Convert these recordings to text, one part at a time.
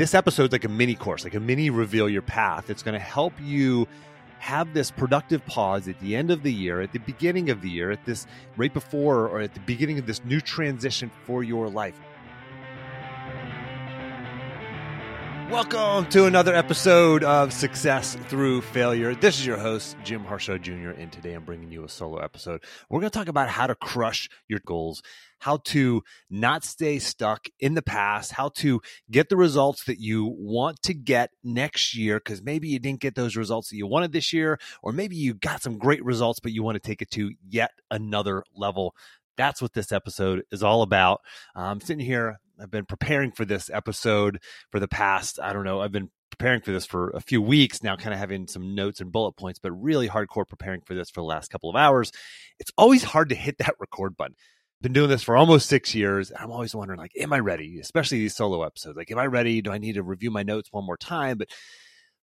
This episode's like a mini course, like a mini reveal your path. It's going to help you have this productive pause at the end of the year, at the beginning of the year, at this right before or at the beginning of this new transition for your life. Welcome to another episode of Success Through Failure. This is your host, Jim Harshaw Jr., and today I'm bringing you a solo episode. We're going to talk about how to crush your goals, how to not stay stuck in the past, how to get the results that you want to get next year, because maybe you didn't get those results that you wanted this year, or maybe you got some great results, but you want to take it to yet another level. That's what this episode is all about. I'm sitting here I've been preparing for this episode for the past, I don't know, I've been preparing for this for a few weeks now, kind of having some notes and bullet points, but really hardcore preparing for this for the last couple of hours. It's always hard to hit that record button. Been doing this for almost six years. I'm always wondering, like, am I ready? Especially these solo episodes. Like, am I ready? Do I need to review my notes one more time? But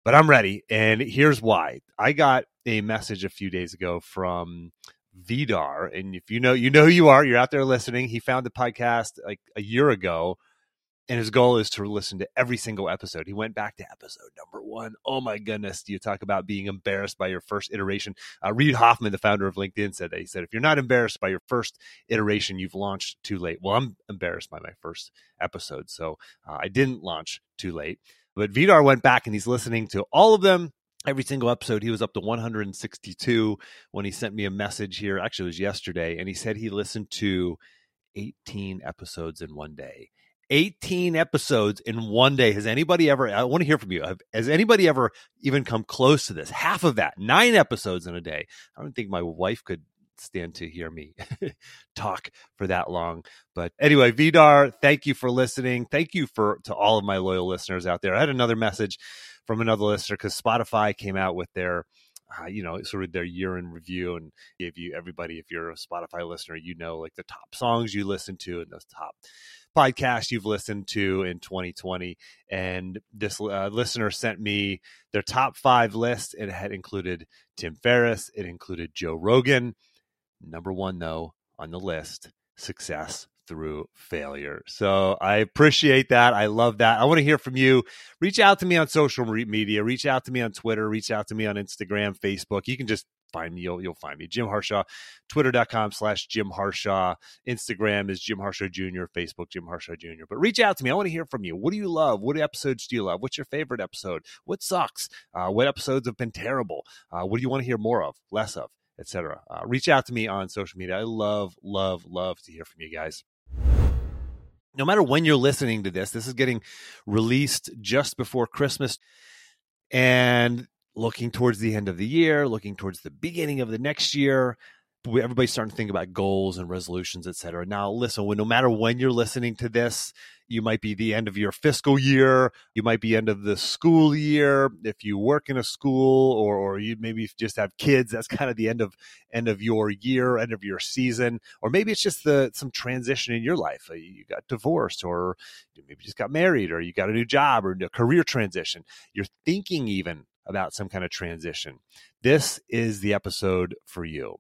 but I'm ready. And here's why. I got a message a few days ago from Vidar. And if you know, you know who you are, you're out there listening. He found the podcast like a year ago. And his goal is to listen to every single episode. He went back to episode number one. Oh my goodness. Do you talk about being embarrassed by your first iteration? Uh, Reid Hoffman, the founder of LinkedIn, said that. He said, if you're not embarrassed by your first iteration, you've launched too late. Well, I'm embarrassed by my first episode. So uh, I didn't launch too late. But Vidar went back and he's listening to all of them every single episode he was up to 162 when he sent me a message here. Actually it was yesterday and he said he listened to 18 episodes in one day. 18 episodes in one day. Has anybody ever i want to hear from you. Has anybody ever even come close to this? Half of that nine episodes in a day. I don't think my wife could stand to hear me talk for that long. But anyway, Vidar, thank you for listening. Thank you for to all of my loyal listeners out there. I had another message from another listener because Spotify came out with their uh, you know, sort of their year in review and gave you everybody, if you're a Spotify listener, you know, like the top songs you listen to and the top podcasts you've listened to in 2020. And this uh, listener sent me their top five list. It had included Tim Ferriss, it included Joe Rogan. Number one, though, on the list, success through failure. So I appreciate that. I love that. I want to hear from you. Reach out to me on social media. Reach out to me on Twitter. Reach out to me on Instagram, Facebook. You can just find me. You'll, you'll find me. Jim Harshaw, twitter.com slash Jim Harshaw. Instagram is Jim Harshaw Jr., Facebook, Jim Harshaw Jr. But reach out to me. I want to hear from you. What do you love? What episodes do you love? What's your favorite episode? What sucks? Uh, what episodes have been terrible? Uh, what do you want to hear more of, less of? Etc. Uh, reach out to me on social media. I love, love, love to hear from you guys no matter when you're listening to this, this is getting released just before Christmas. And looking towards the end of the year, looking towards the beginning of the next year, everybody's starting to think about goals and resolutions, et cetera. Now, listen, when, no matter when you're listening to this, you might be the end of your fiscal year, you might be end of the school year. If you work in a school, or or you maybe just have kids, that's kind of the end of end of your year, end of your season, or maybe it's just the some transition in your life. Uh, you got divorced, or maybe just got married, or you got a new job, or a career transition. You're thinking even about some kind of transition. This is the episode for you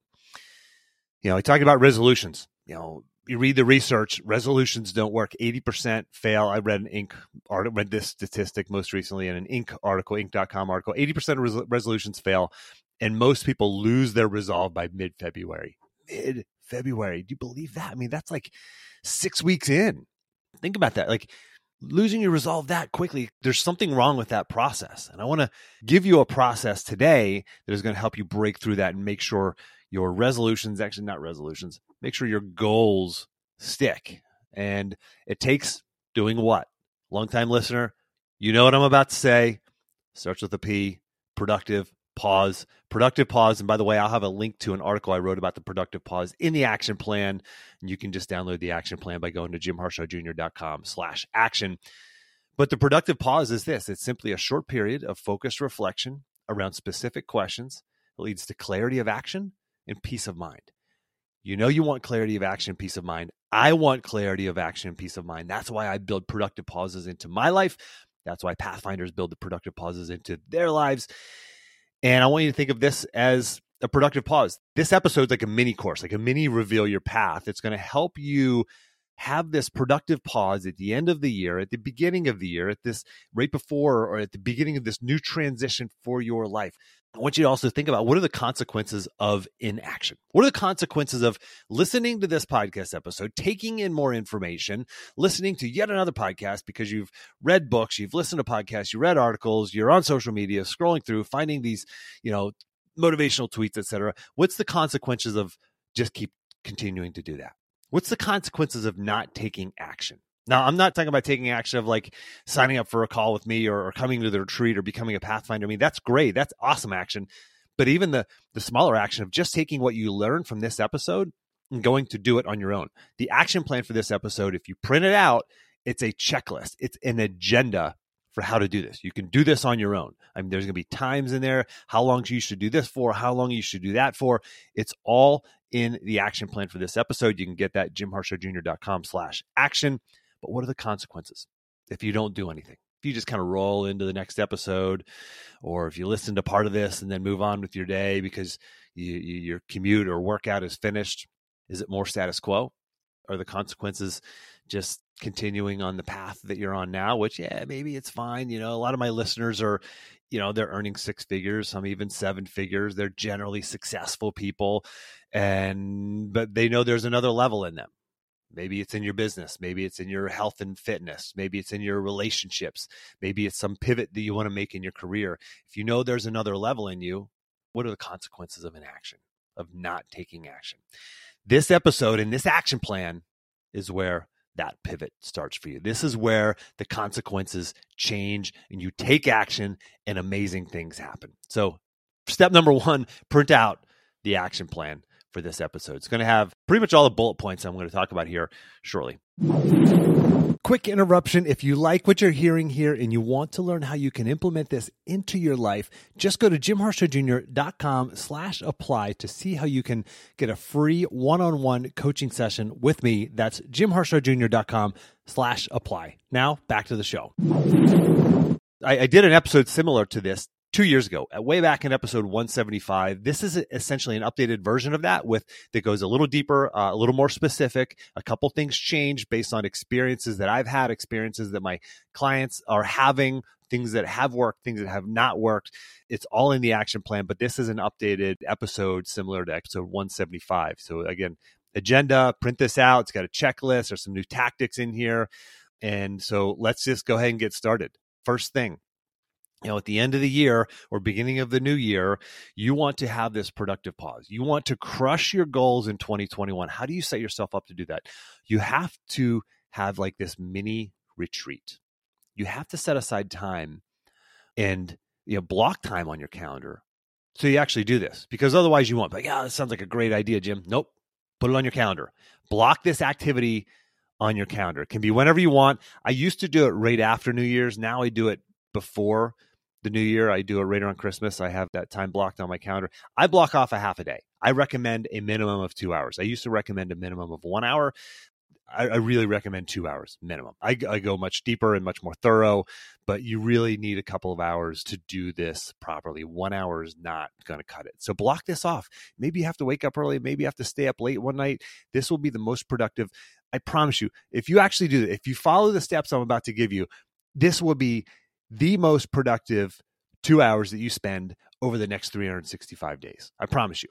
you know, he talked about resolutions. You know, you read the research, resolutions don't work. 80% fail. I read an Inc. article, read this statistic most recently in an Inc. article, Inc.com article. 80% of res- resolutions fail, and most people lose their resolve by mid February. Mid February. Do you believe that? I mean, that's like six weeks in. Think about that. Like, losing your resolve that quickly, there's something wrong with that process. And I want to give you a process today that is going to help you break through that and make sure your resolutions, actually not resolutions, make sure your goals stick. And it takes doing what? Longtime listener, you know what I'm about to say. Starts with a P, productive pause, productive pause. And by the way, I'll have a link to an article I wrote about the productive pause in the action plan. And you can just download the action plan by going to jimharshawjr.com slash action. But the productive pause is this it's simply a short period of focused reflection around specific questions. It leads to clarity of action and peace of mind. You know, you want clarity of action, peace of mind. I want clarity of action and peace of mind. That's why I build productive pauses into my life. That's why Pathfinders build the productive pauses into their lives. And I want you to think of this as a productive pause. This episode's like a mini course, like a mini reveal your path. It's going to help you have this productive pause at the end of the year, at the beginning of the year, at this right before or at the beginning of this new transition for your life. I want you to also think about what are the consequences of inaction? What are the consequences of listening to this podcast episode, taking in more information, listening to yet another podcast because you've read books, you've listened to podcasts, you read articles, you're on social media, scrolling through, finding these, you know, motivational tweets, etc. What's the consequences of just keep continuing to do that? What's the consequences of not taking action? Now, I'm not talking about taking action of like signing up for a call with me or, or, coming to the retreat or becoming a pathfinder. I mean, that's great. That's awesome action. But even the the smaller action of just taking what you learned from this episode and going to do it on your own. The action plan for this episode, if you print it out, it's a checklist. It's an agenda for how to do this. You can do this on your own. I mean, there's going to be times in there, how long you should do this for, how long you should do that for. It's all in the action plan for this episode. You can get that jimharshawjr.com slash action. But what are the consequences if you don't do anything? If you just kind of roll into the next episode, or if you listen to part of this and then move on with your day because you, you, your commute or workout is finished, is it more status quo? Are the consequences just continuing on the path that you're on now, which, yeah, maybe it's fine. You know, a lot of my listeners are, you know, they're earning six figures, some even seven figures. They're generally successful people. And, but they know there's another level in them. Maybe it's in your business. Maybe it's in your health and fitness. Maybe it's in your relationships. Maybe it's some pivot that you want to make in your career. If you know there's another level in you, what are the consequences of inaction, of not taking action? This episode and this action plan is where that pivot starts for you. This is where the consequences change and you take action and amazing things happen. So, step number one print out the action plan for this episode. It's going to have pretty much all the bullet points I'm going to talk about here shortly. Quick interruption. If you like what you're hearing here and you want to learn how you can implement this into your life, just go to jimharshawjr.com slash apply to see how you can get a free one-on-one coaching session with me. That's jimharshawjr.com slash apply. Now back to the show. I, I did an episode similar to this two years ago, uh, way back in episode 175. This is essentially an updated version of that with that goes a little deeper, uh, a little more specific. A couple things changed based on experiences that I've had, experiences that my clients are having, things that have worked, things that have not worked. It's all in the action plan, but this is an updated episode similar to episode 175. So again, agenda, print this out. It's got a checklist. There's some new tactics in here. And so let's just go ahead and get started. First thing, you know, at the end of the year or beginning of the new year, you want to have this productive pause. You want to crush your goals in 2021. How do you set yourself up to do that? You have to have like this mini retreat. You have to set aside time and you know block time on your calendar so you actually do this because otherwise you won't. Like, yeah, this sounds like a great idea, Jim. Nope. Put it on your calendar. Block this activity on your calendar. It can be whenever you want. I used to do it right after New Year's. Now I do it before the new year. I do it right around Christmas. I have that time blocked on my calendar. I block off a half a day. I recommend a minimum of two hours. I used to recommend a minimum of one hour. I, I really recommend two hours minimum. I, I, go much deeper and much more thorough, but you really need a couple of hours to do this properly. One hour is not going to cut it. So block this off. Maybe you have to wake up early. Maybe you have to stay up late one night. This will be the most productive. I promise you, if you actually do it, if you follow the steps I'm about to give you, this will be the most productive two hours that you spend over the next 365 days. I promise you.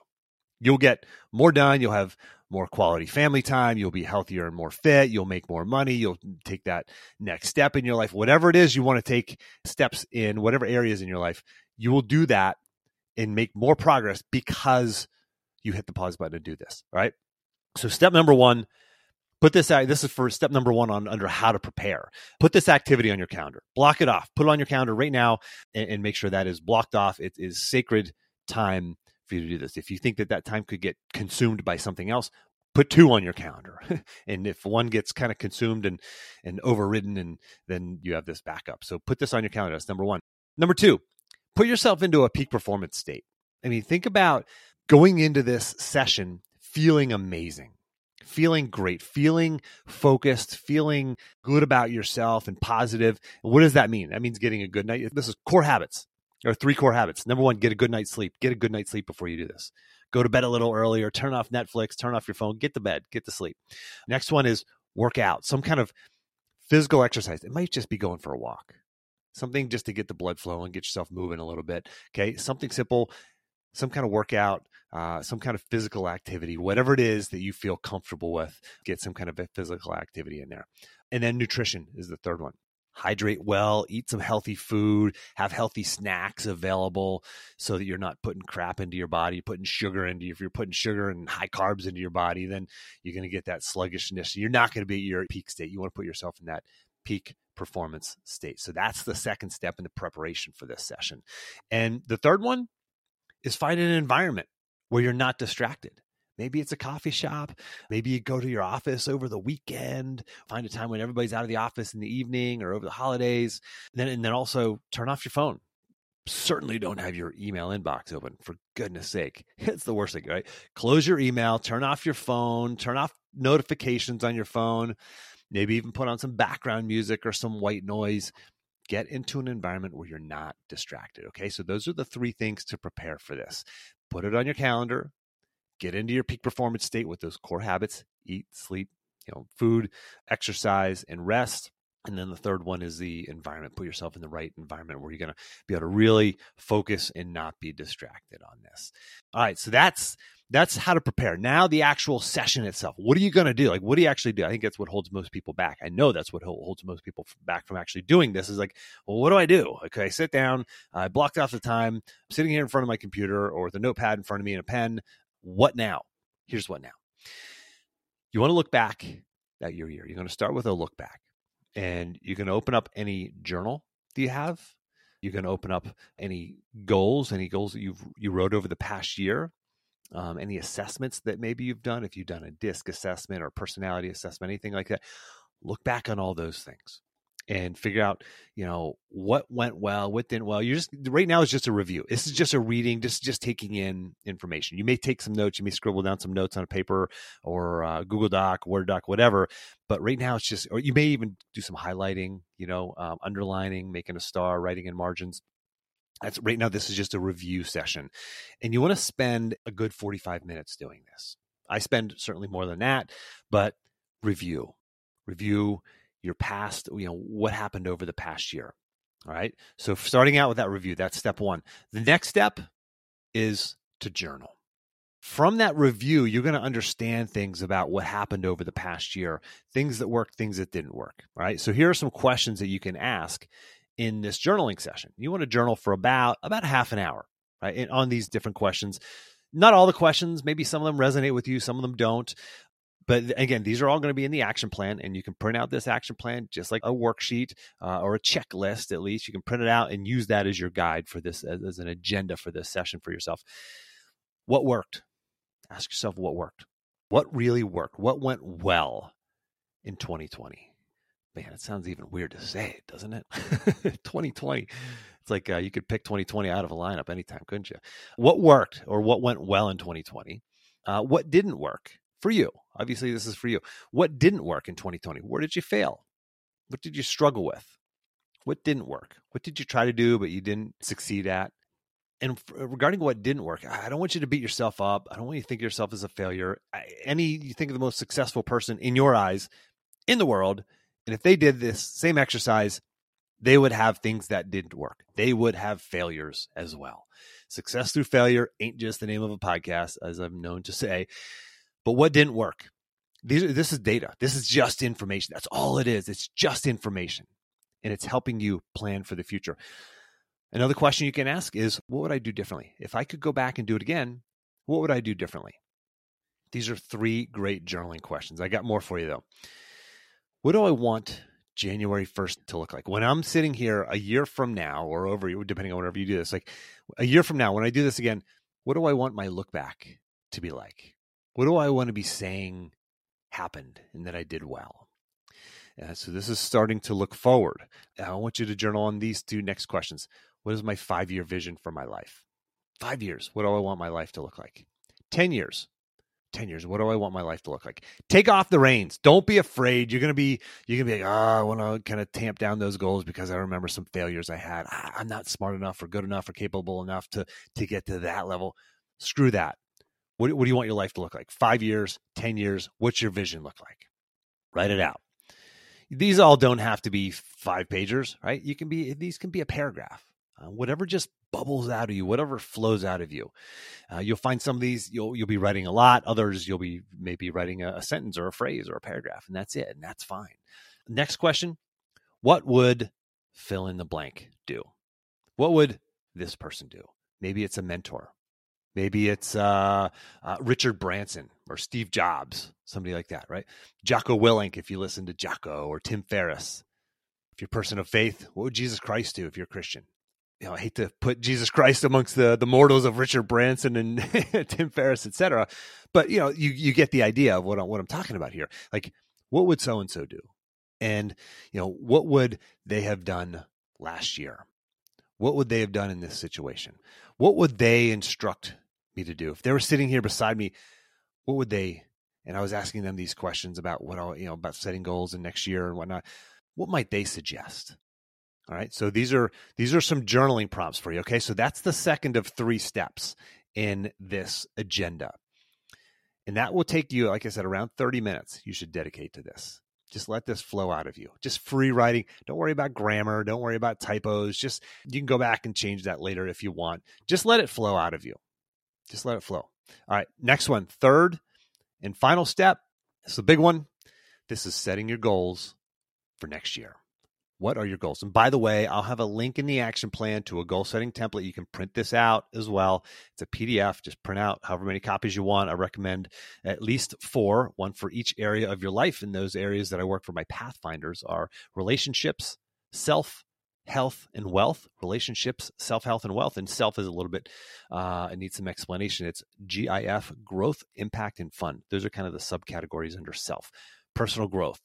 You'll get more done. You'll have more quality family time. You'll be healthier and more fit. You'll make more money. You'll take that next step in your life. Whatever it is you want to take steps in, whatever areas in your life, you will do that and make more progress because you hit the pause button to do this. Right. So, step number one Put this out. This is for step number one on under how to prepare. Put this activity on your calendar. Block it off. Put it on your calendar right now, and, and make sure that is blocked off. It is sacred time for you to do this. If you think that that time could get consumed by something else, put two on your calendar. and if one gets kind of consumed and and overridden, and then you have this backup. So put this on your calendar. That's number one. Number two, put yourself into a peak performance state. I mean, think about going into this session feeling amazing feeling great, feeling focused, feeling good about yourself and positive. What does that mean? That means getting a good night. This is core habits. There are three core habits. Number one, get a good night's sleep. Get a good night's sleep before you do this. Go to bed a little earlier, turn off Netflix, turn off your phone, get to bed, get to sleep. Next one is work out, some kind of physical exercise. It might just be going for a walk, something just to get the blood flowing, get yourself moving a little bit. Okay. Something simple, some kind of workout, uh, some kind of physical activity, whatever it is that you feel comfortable with, get some kind of physical activity in there. And then nutrition is the third one hydrate well, eat some healthy food, have healthy snacks available so that you're not putting crap into your body, putting sugar into you. If you're putting sugar and high carbs into your body, then you're going to get that sluggishness. You're not going to be at your peak state. You want to put yourself in that peak performance state. So that's the second step in the preparation for this session. And the third one is find an environment where you're not distracted. Maybe it's a coffee shop. Maybe you go to your office over the weekend, find a time when everybody's out of the office in the evening or over the holidays. And then, and then also turn off your phone. Certainly don't have your email inbox open, for goodness sake. It's the worst thing, right? Close your email, turn off your phone, turn off notifications on your phone, maybe even put on some background music or some white noise. Get into an environment where you're not distracted. Okay. So, those are the three things to prepare for this. Put it on your calendar, get into your peak performance state with those core habits eat sleep you know food exercise and rest and then the third one is the environment. Put yourself in the right environment where you're going to be able to really focus and not be distracted on this. All right so that's that's how to prepare. Now the actual session itself. What are you going to do? Like what do you actually do? I think that's what holds most people back. I know that's what holds most people back from actually doing this is like well what do i do? Okay i sit down i blocked off the time i'm sitting here in front of my computer or a notepad in front of me and a pen. What now? Here's what now. You want to look back at your year. You're going to start with a look back. And going to open up any journal that you have. You can open up any goals, any goals that you've you wrote over the past year, um, any assessments that maybe you've done. If you've done a DISC assessment or personality assessment, anything like that, look back on all those things and figure out you know what went well what didn't well. You're just right now is just a review. This is just a reading just just taking in information. You may take some notes you may scribble down some notes on a paper or uh, google doc word doc whatever but right now it's just or you may even do some highlighting you know um, underlining making a star writing in margins that's right now this is just a review session and you want to spend a good 45 minutes doing this i spend certainly more than that but review review your past, you know, what happened over the past year. All right. So starting out with that review, that's step one. The next step is to journal. From that review, you're going to understand things about what happened over the past year, things that worked, things that didn't work. All right. So here are some questions that you can ask in this journaling session. You want to journal for about about half an hour, right? And on these different questions. Not all the questions, maybe some of them resonate with you, some of them don't but again, these are all going to be in the action plan, and you can print out this action plan just like a worksheet uh, or a checklist. At least you can print it out and use that as your guide for this, as, as an agenda for this session for yourself. What worked? Ask yourself what worked. What really worked? What went well in 2020? Man, it sounds even weird to say it, doesn't it? 2020. It's like uh, you could pick 2020 out of a lineup anytime, couldn't you? What worked or what went well in 2020? Uh, what didn't work? for you. Obviously, this is for you. What didn't work in 2020? Where did you fail? What did you struggle with? What didn't work? What did you try to do but you didn't succeed at? And regarding what didn't work, I don't want you to beat yourself up. I don't want you to think of yourself as a failure. Any you think of the most successful person in your eyes in the world, and if they did this same exercise, they would have things that didn't work. They would have failures as well. Success through failure ain't just the name of a podcast, as I'm known to say. But what didn't work? These, this is data. This is just information. That's all it is. It's just information. And it's helping you plan for the future. Another question you can ask is what would I do differently? If I could go back and do it again, what would I do differently? These are three great journaling questions. I got more for you though. What do I want January 1st to look like? When I'm sitting here a year from now or over, depending on whenever you do this, like a year from now, when I do this again, what do I want my look back to be like? What do I want to be saying happened and that I did well? Uh, so this is starting to look forward. I want you to journal on these two next questions. What is my five year vision for my life? Five years. What do I want my life to look like? 10 years. 10 years. What do I want my life to look like? Take off the reins. Don't be afraid. You're to be, you're to be like, oh, I want to kind of tamp down those goals because I remember some failures I had. I'm not smart enough or good enough or capable enough to, to get to that level. Screw that. What, what do you want your life to look like? Five years, 10 years? What's your vision look like? Write it out. These all don't have to be five pagers, right? You can be these can be a paragraph. Uh, whatever just bubbles out of you, whatever flows out of you. Uh, you'll find some of these you'll you'll be writing a lot. Others you'll be maybe writing a, a sentence or a phrase or a paragraph, and that's it, and that's fine. Next question: What would fill in the blank do? What would this person do? Maybe it's a mentor. Maybe it's uh, uh, Richard Branson or Steve Jobs, somebody like that, right? Jocko Willink, if you listen to Jocko, or Tim Ferriss. If you're a person of faith, what would Jesus Christ do if you're a Christian? You know, I hate to put Jesus Christ amongst the the mortals of Richard Branson and Tim Ferriss, etc. But you know, you you get the idea of what I'm, what I'm talking about here. Like, what would so and so do? And you know, what would they have done last year? What would they have done in this situation? What would they instruct me to do? If they were sitting here beside me, what would they? And I was asking them these questions about what I, you know, about setting goals and next year and whatnot. What might they suggest? All right. So these are these are some journaling prompts for you. Okay. So that's the second of three steps in this agenda. And that will take you, like I said, around 30 minutes you should dedicate to this. Just let this flow out of you. Just free writing. Don't worry about grammar. Don't worry about typos. Just you can go back and change that later if you want. Just let it flow out of you. Just let it flow. All right. Next one, third and final step. It's a big one. This is setting your goals for next year. What are your goals? And by the way, I'll have a link in the action plan to a goal setting template. You can print this out as well. It's a PDF. Just print out however many copies you want. I recommend at least four, one for each area of your life. And those areas that I work for my Pathfinders are relationships, self, health and wealth, relationships, self health and wealth. And self is a little bit, uh, it needs some explanation. It's GIF, growth, impact, and fun. Those are kind of the subcategories under self. Personal growth,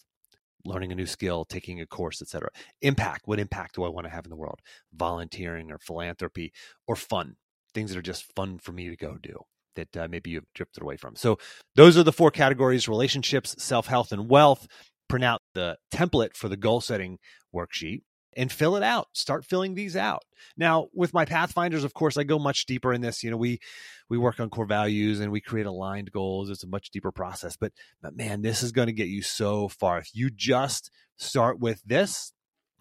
learning a new skill, taking a course, etc. Impact, what impact do I want to have in the world? Volunteering or philanthropy or fun, things that are just fun for me to go do that uh, maybe you've drifted away from. So those are the four categories relationships, self health, and wealth. Print out the template for the goal setting worksheet and fill it out start filling these out. Now with my pathfinders of course i go much deeper in this you know we we work on core values and we create aligned goals. It's a much deeper process but but man this is going to get you so far. If you just start with this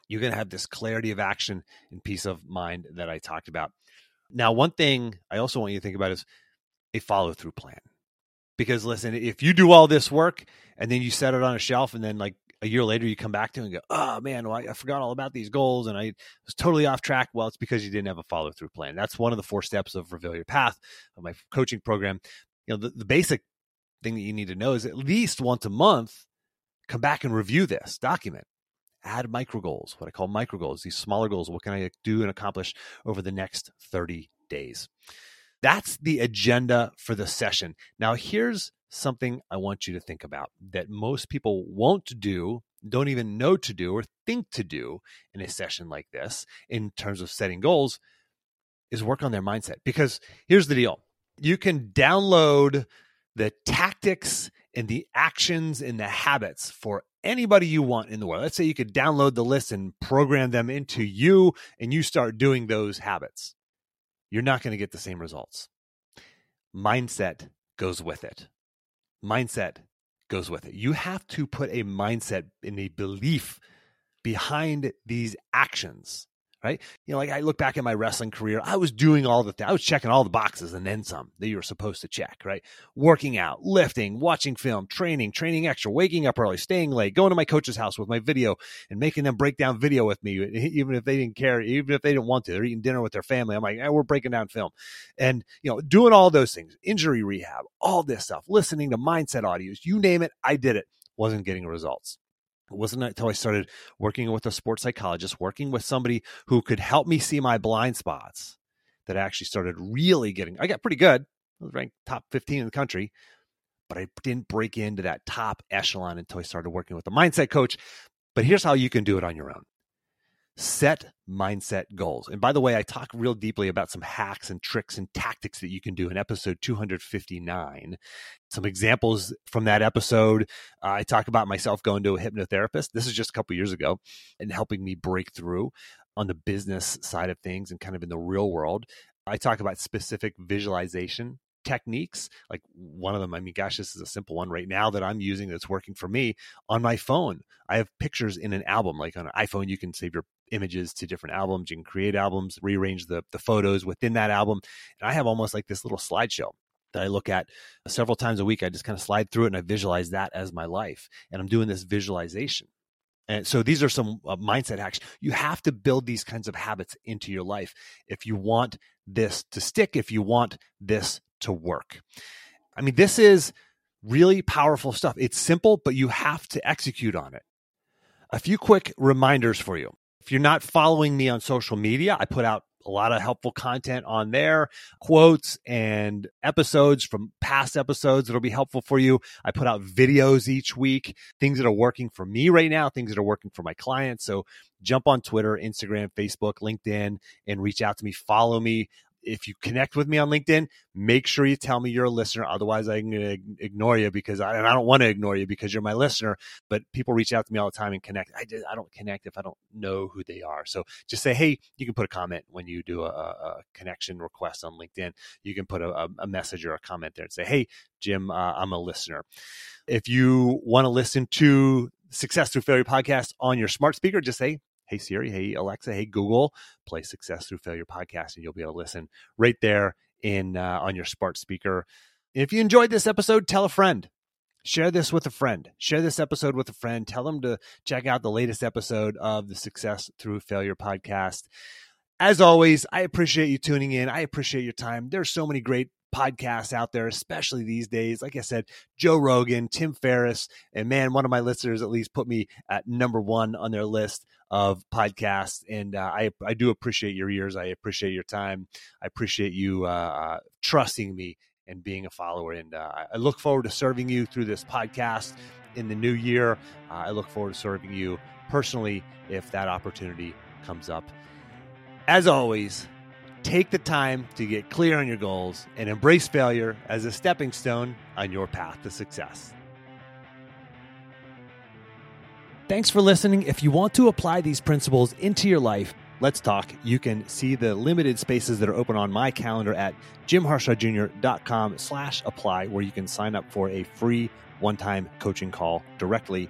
you're going to have this clarity of action and peace of mind that i talked about. Now one thing i also want you to think about is a follow through plan. Because listen if you do all this work and then you set it on a shelf and then like a year later you come back to and go, oh man, well, I, I, forgot all about these goals and I was totally off track. Well, it's because you didn't have a follow through plan. That's one of the four steps of Reveal Your Path of my coaching program. You know, the, the basic thing that you need to know is at least once a month, come back and review this document. Add micro goals, what I call micro goals, these smaller goals. What can I do and accomplish over the next 30 days? That's the agenda for the session. Now, here's something I want you to think about that most people won't do, don't even know to do, or think to do in a session like this in terms of setting goals is work on their mindset. Because here's the deal you can download the tactics and the actions and the habits for anybody you want in the world. Let's say you could download the list and program them into you, and you start doing those habits. You're not going to get the same results. Mindset goes with it mindset goes with it. You have to put a mindset and a belief behind these actions right? You know, like I look back at my wrestling career, I was doing all the th- I was checking all the boxes and then some that you were supposed to check, right? Working out, lifting, watching film, training, training extra, waking up early, staying late, going to my coach's house with my video and making them break down video with me, even if they didn't care, even if they didn't want to. They're eating dinner with their family. I'm like, eh, we're breaking down film, and you know, doing all those things, injury rehab, all this stuff, listening to mindset audios, you name it, I did it. Wasn't getting results. It wasn't until I started working with a sports psychologist, working with somebody who could help me see my blind spots, that I actually started really getting. I got pretty good. I was ranked top 15 in the country, but I didn't break into that top echelon until I started working with a mindset coach. But here's how you can do it on your own set mindset goals. And by the way, I talk real deeply about some hacks and tricks and tactics that you can do in episode 259. Some examples from that episode, uh, I talk about myself going to a hypnotherapist. This is just a couple years ago and helping me break through on the business side of things and kind of in the real world. I talk about specific visualization techniques. Like one of them, I mean, gosh, this is a simple one right now that I'm using that's working for me on my phone. I have pictures in an album. Like on an iPhone, you can save your images to different albums. You can create albums, rearrange the, the photos within that album. And I have almost like this little slideshow that I look at several times a week. I just kind of slide through it and I visualize that as my life. And I'm doing this visualization. And so these are some uh, mindset hacks. You have to build these kinds of habits into your life if you want this to stick, if you want this to work. I mean, this is really powerful stuff. It's simple, but you have to execute on it. A few quick reminders for you. If you're not following me on social media, I put out a lot of helpful content on there, quotes and episodes from past episodes that'll be helpful for you. I put out videos each week, things that are working for me right now, things that are working for my clients. So jump on Twitter, Instagram, Facebook, LinkedIn, and reach out to me. Follow me if you connect with me on LinkedIn, make sure you tell me you're a listener. Otherwise, I'm going to ignore you because I, and I don't want to ignore you because you're my listener. But people reach out to me all the time and connect. I I don't connect if I don't know who they are. So just say, hey, you can put a comment when you do a, a connection request on LinkedIn. You can put a, a, message or a comment there and say, hey, Jim, uh, I'm a listener. If you want to listen to Success Through Failure podcast on your smart speaker, just say, hey Siri, hey Alexa, hey Google, play Success Through Failure podcast, and you'll be able to listen right there in uh, on your smart speaker. If you enjoyed this episode, tell a friend. Share this with a friend. Share this episode with a friend. Tell them to check out the latest episode of the Success Through Failure podcast. As always, I appreciate you tuning in. I appreciate your time. There's so many great podcasts out there, especially these days. Like I said, Joe Rogan, Tim Ferriss, and man, one of my listeners at least put me at number one on their list of podcasts. And uh, I I do appreciate your ears. I appreciate your time. I appreciate you uh, uh, trusting me and being a follower. And uh, I look forward to serving you through this podcast in the new year. Uh, I look forward to serving you personally if that opportunity comes up. As always, take the time to get clear on your goals and embrace failure as a stepping stone on your path to success. Thanks for listening. If you want to apply these principles into your life, let's talk. You can see the limited spaces that are open on my calendar at jimharshawjr.com slash apply, where you can sign up for a free one-time coaching call directly